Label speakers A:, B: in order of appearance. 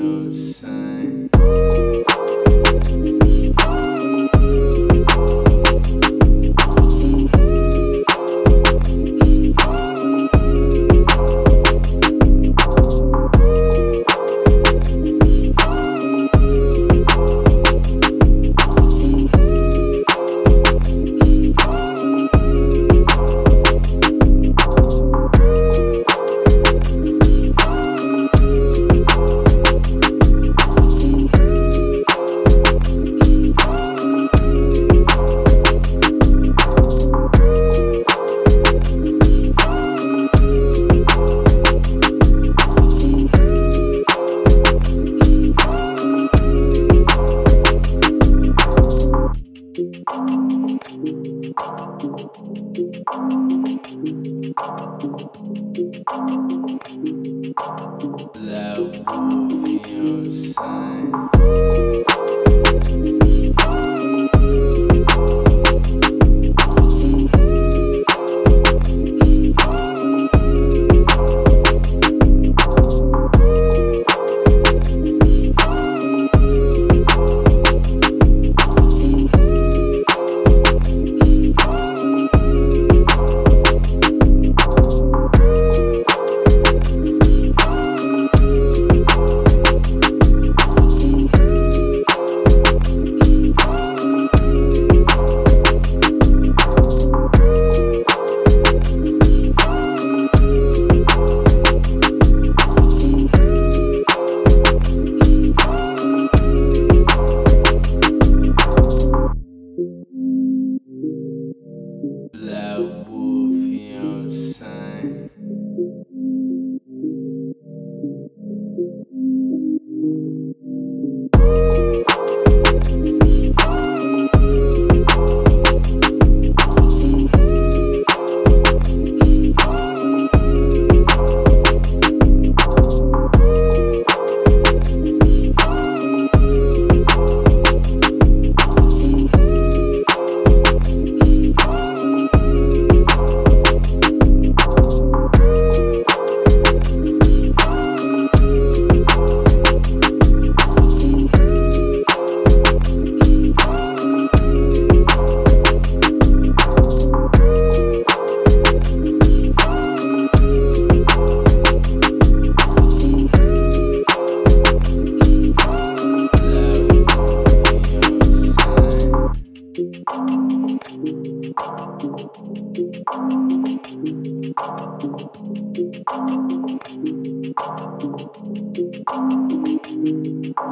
A: old sign. Loud, feel sign. Thank you.